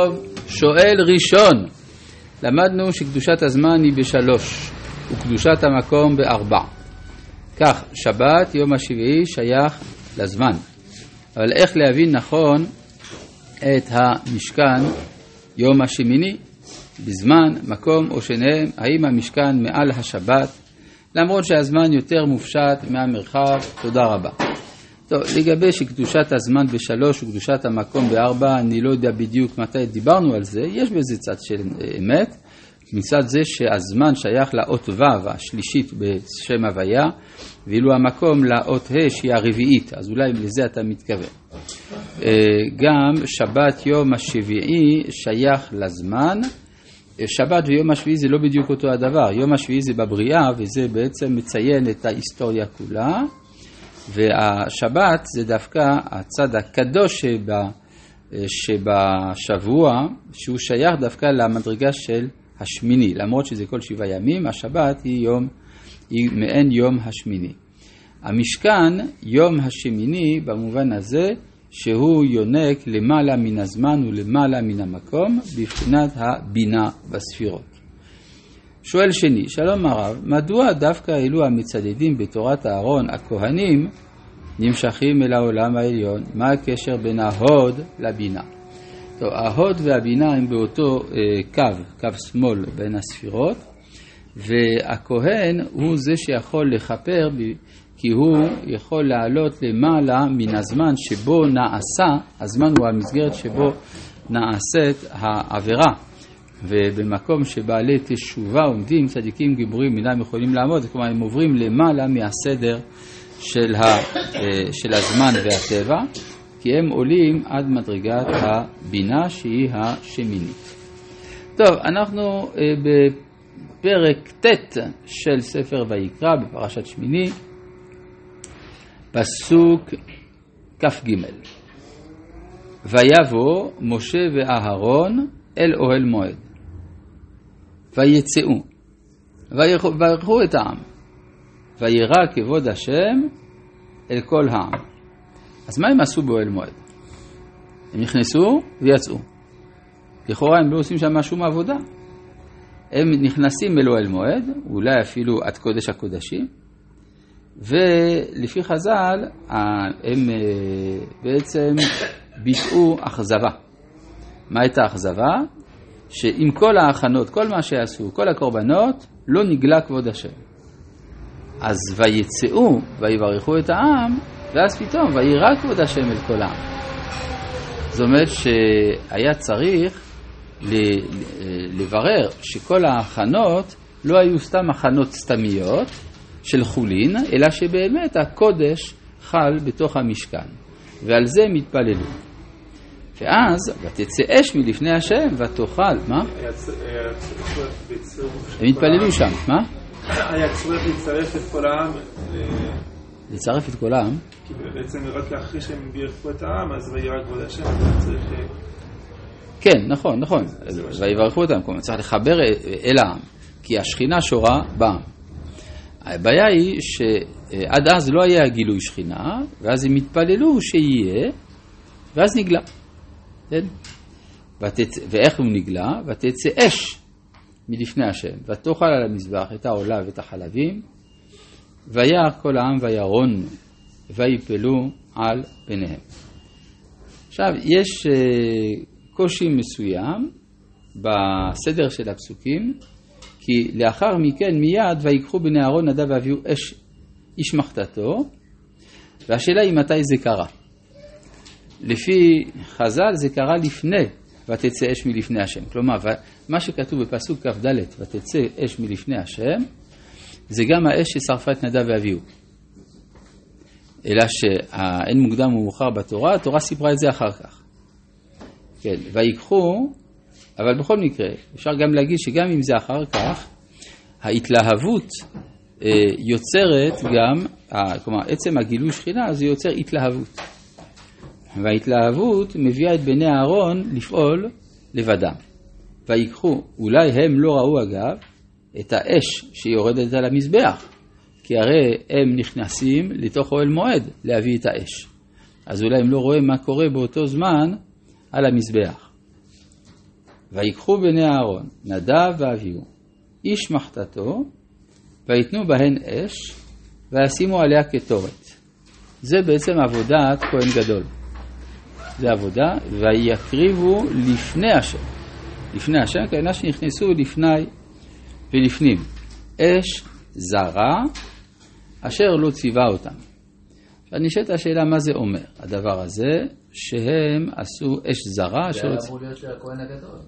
טוב, שואל ראשון, למדנו שקדושת הזמן היא בשלוש וקדושת המקום בארבע. כך, שבת, יום השביעי, שייך לזמן. אבל איך להבין נכון את המשכן יום השמיני, בזמן, מקום או שניהם, האם המשכן מעל השבת, למרות שהזמן יותר מופשט מהמרחב, תודה רבה. טוב, לגבי שקדושת הזמן בשלוש וקדושת המקום בארבע, אני לא יודע בדיוק מתי דיברנו על זה, יש בזה צד של אמת, מצד זה שהזמן שייך לאות ו' השלישית בשם הוויה, ואילו המקום לאות ה' שהיא הרביעית, אז אולי לזה אתה מתכוון. גם שבת יום השביעי שייך לזמן, שבת ויום השביעי זה לא בדיוק אותו הדבר, יום השביעי זה בבריאה וזה בעצם מציין את ההיסטוריה כולה. והשבת זה דווקא הצד הקדוש שבה, שבשבוע, שהוא שייך דווקא למדרגה של השמיני, למרות שזה כל שבעה ימים, השבת היא, יום, היא מעין יום השמיני. המשכן, יום השמיני, במובן הזה שהוא יונק למעלה מן הזמן ולמעלה מן המקום, בבחינת הבינה בספירות. שואל שני, שלום הרב, מדוע דווקא אלו המצדדים בתורת אהרון, הכהנים, נמשכים אל העולם העליון? מה הקשר בין ההוד לבינה? טוב, ההוד והבינה הם באותו אה, קו, קו שמאל בין הספירות, והכהן הוא זה שיכול לכפר, כי הוא יכול לעלות למעלה מן הזמן שבו נעשה, הזמן הוא המסגרת שבו נעשית העבירה. ובמקום שבעלי תשובה עומדים, צדיקים גיבורים אינם יכולים לעמוד, כלומר הם עוברים למעלה מהסדר של, ה, של הזמן והטבע, כי הם עולים עד מדרגת הבינה שהיא השמינית. טוב, אנחנו בפרק ט' של ספר ויקרא בפרשת שמיני, פסוק כ"ג: ויבוא משה ואהרון אל אוהל מועד. ויצאו, ויברכו את העם, וירא כבוד השם אל כל העם. אז מה הם עשו באוהל מועד? הם נכנסו ויצאו. לכאורה הם לא עושים שם שום עבודה. הם נכנסים אל אוהל מועד, אולי אפילו עד קודש הקודשים, ולפי חז"ל הם בעצם ביטאו אכזבה. מה הייתה האכזבה? שעם כל ההכנות, כל מה שעשו, כל הקורבנות, לא נגלה כבוד השם. אז ויצאו ויברכו את העם, ואז פתאום וירא כבוד השם אל כל העם. זאת אומרת שהיה צריך לברר שכל ההכנות לא היו סתם הכנות סתמיות של חולין, אלא שבאמת הקודש חל בתוך המשכן, ועל זה הם התפללו. ואז, ותצא אש מלפני השם ותאכל, מה? הם התפללו שם, מה? היה צורך לצרף את כל העם. לצרף את כל העם? כי בעצם רק אחרי שהם בירכו את העם, אז וירא כבוד השם, צריך... כן, נכון, נכון. ויברכו אותם, כלומר צריך לחבר אל העם, כי השכינה שורה בעם. הבעיה היא שעד אז לא היה גילוי שכינה, ואז הם התפללו שיהיה, ואז נגלה. כן? ותצ... ואיך הוא נגלה? ותצא אש מלפני השם, ותאכל על המזבח את העולה ואת החלבים, וירא כל העם וירון, ויפלו על פניהם. עכשיו, יש קושי מסוים בסדר של הפסוקים, כי לאחר מכן מיד ויקחו בני אהרון נדב ואביהו אש איש מחתתו, והשאלה היא מתי זה קרה. לפי חז"ל זה קרה לפני ותצא אש מלפני השם. כלומר, מה שכתוב בפסוק כ"ד, ותצא אש מלפני השם, זה גם האש ששרפה את נדב ואביהו. אלא שאין מוקדם ומאוחר בתורה, התורה סיפרה את זה אחר כך. כן, ויקחו, אבל בכל מקרה, אפשר גם להגיד שגם אם זה אחר כך, ההתלהבות אה, יוצרת גם, כלומר, עצם הגילוי שכינה זה יוצר התלהבות. וההתלהבות מביאה את בני אהרון לפעול לבדם. ויקחו, אולי הם לא ראו אגב, את האש שיורדת על המזבח, כי הרי הם נכנסים לתוך אוהל מועד להביא את האש. אז אולי הם לא רואים מה קורה באותו זמן על המזבח. ויקחו בני אהרון, נדב ואביהו, איש מחתתו, ויתנו בהן אש, וישימו עליה קטורת. זה בעצם עבודת כהן גדול. זה עבודה, ויקריבו לפני השם. לפני השם, הכוונה שנכנסו לפני ולפנים. אש זרה, אשר לא ציווה אותם. עכשיו נשאלת השאלה מה זה אומר, הדבר הזה, שהם עשו אש זרה. זה היה אמור להיות של הכהן הגדול.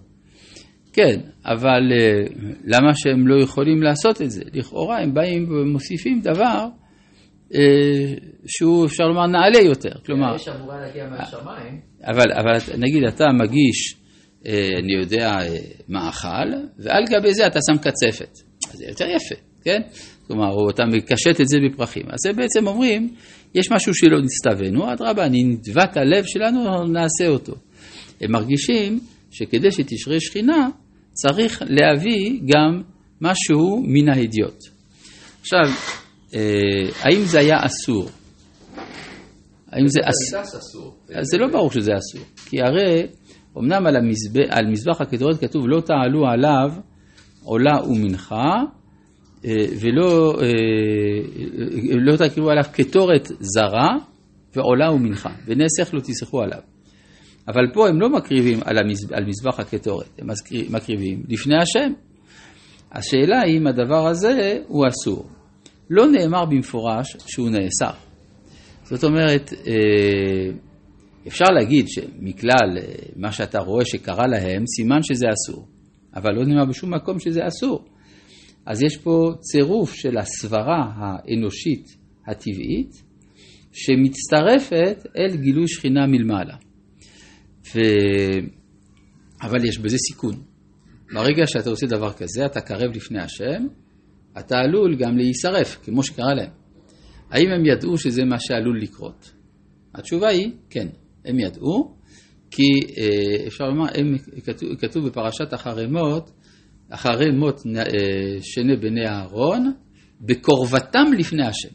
כן, אבל אה, למה שהם לא יכולים לעשות את זה? לכאורה הם באים ומוסיפים דבר שהוא אפשר לומר נעלה יותר. כלומר, האש אמורה להגיע מהשמיים. אבל, אבל נגיד אתה מגיש, אה, אני יודע, אה, מאכל, ועל גבי זה אתה שם קצפת. זה יותר יפה, כן? כלומר, או אתה מקשט את זה בפרחים. אז זה בעצם אומרים, יש משהו שלא נצטווינו, אדרבה, נדבת הלב שלנו, נעשה אותו. הם מרגישים שכדי שתשרה שכינה, צריך להביא גם משהו מן ההדיוט. עכשיו, אה, האם זה היה אסור? האם זה אסור? אז זה לא ברור שזה אסור, כי הרי אמנם על, המזבח, על מזבח הקטורת כתוב לא תעלו עליו עולה ומנחה אה, ולא אה, לא תקריבו עליו קטורת זרה ועולה ומנחה ונסך לא תסחו עליו. אבל פה הם לא מקריבים על, המז... על מזבח הקטורת, הם מקריבים לפני השם. השאלה היא אם הדבר הזה הוא אסור. לא נאמר במפורש שהוא נאסר. זאת אומרת, אה, אפשר להגיד שמכלל אה, מה שאתה רואה שקרה להם, סימן שזה אסור. אבל לא נאמר בשום מקום שזה אסור. אז יש פה צירוף של הסברה האנושית הטבעית, שמצטרפת אל גילוי שכינה מלמעלה. ו... אבל יש בזה סיכון. ברגע שאתה עושה דבר כזה, אתה קרב לפני השם, אתה עלול גם להישרף, כמו שקרה להם. האם הם ידעו שזה מה שעלול לקרות? התשובה היא, כן, הם ידעו, כי אה, אפשר לומר, הם, כתוב, כתוב בפרשת אחרי מות, אחרי מות אה, שני בני אהרון, בקרבתם לפני השם.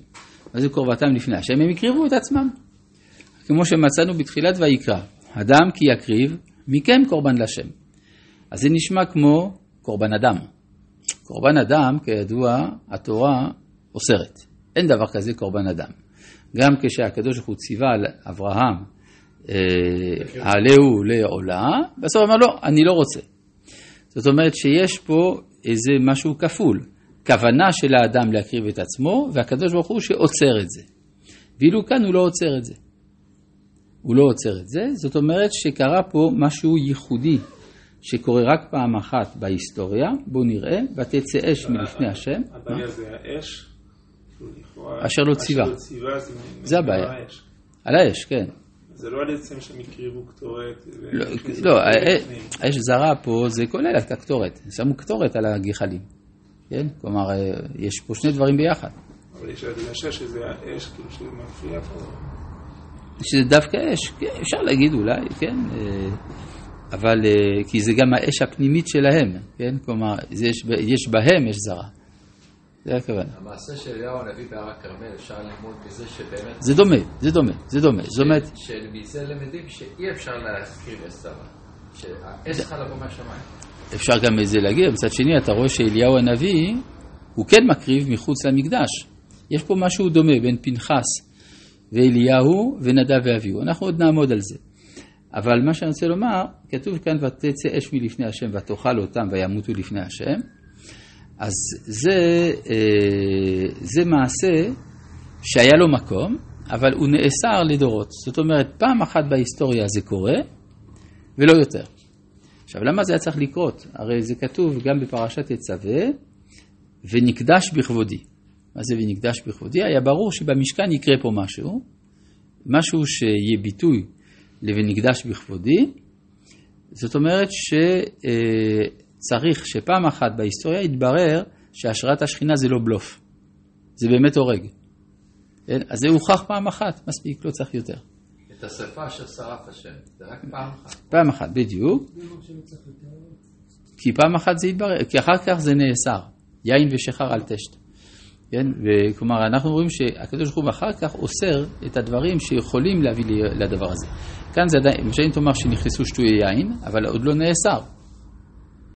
מה זה קרבתם לפני השם? הם הקריבו את עצמם. כמו שמצאנו בתחילת ויקרא, אדם כי יקריב, מכם קורבן לשם. אז זה נשמע כמו קורבן אדם. קורבן אדם, כידוע, התורה אוסרת. אין דבר כזה קורבן אדם. גם כשהקדוש ברוך הוא ציווה על אברהם, אה, העלהו לעולה, בסוף אמר לו, אני לא רוצה. זאת אומרת שיש פה איזה משהו כפול. כוונה של האדם להקריב את עצמו, והקדוש ברוך הוא שעוצר את זה. ואילו כאן הוא לא עוצר את זה. הוא לא עוצר את זה, זאת אומרת שקרה פה משהו ייחודי, שקורה רק פעם אחת בהיסטוריה, בואו נראה, ותצא אש מלפני השם. הבעיה זה האש. אשר לא ציווה. לא זה הבעיה. האש. על האש, כן. זה לא על עצם שהם הקריבו קטורת. לא, לא, האש- בפנים. האש זרה פה זה כולל את הקטורת, שמו קטורת על הגחלים, כן? כלומר, אה, יש פה שני דברים ביחד. אבל יש הרגשה שזה האש, כאילו שמפריע פה. שזה דווקא אש, כן, אפשר להגיד אולי, כן, אה, אבל אה, כי זה גם האש הפנימית שלהם, כן, כלומר, יש, יש בהם אש זרה. זה הכוונה. המעשה של אליהו הנביא בהר הכרמל, אפשר ללמוד מזה שבאמת, זה דומה, זה דומה, זה דומה. זאת אומרת, שמזה למדים שאי אפשר להזכיר אש זרה. שהאש צריכה לבוא מהשמיים. אפשר גם את זה להגיד, מצד שני אתה רואה שאליהו הנביא, הוא כן מקריב מחוץ למקדש. יש פה משהו דומה בין פנחס ואליהו ונדב ואביהו. אנחנו עוד נעמוד על זה. אבל מה שאני רוצה לומר, כתוב כאן ותצא אש מלפני השם ותאכל אותם וימותו לפני השם. אז זה, אה, זה מעשה שהיה לו מקום, אבל הוא נאסר לדורות. זאת אומרת, פעם אחת בהיסטוריה זה קורה, ולא יותר. עכשיו, למה זה היה צריך לקרות? הרי זה כתוב גם בפרשת תצווה, ונקדש בכבודי. מה זה ונקדש בכבודי? היה ברור שבמשכן יקרה פה משהו, משהו שיהיה ביטוי ל"ונקדש בכבודי", זאת אומרת שצריך שפעם אחת בהיסטוריה יתברר שהשראת השכינה זה לא בלוף, זה באמת הורג. כן? אז זה הוכח פעם אחת, מספיק, לא צריך יותר. את השרפה אשר שרף השם, זה רק פעם אחת. פעם אחת, בדיוק. כי פעם אחת זה יתברר, כי אחר כך זה נאסר. יין ושחר אל תשת. כן? וכלומר, אנחנו רואים שהקדוש ברוך הוא אחר כך אוסר את הדברים שיכולים להביא לדבר הזה. כאן זה עדיין, משנה תאמר שנכנסו שטויי יין, אבל עוד לא נאסר.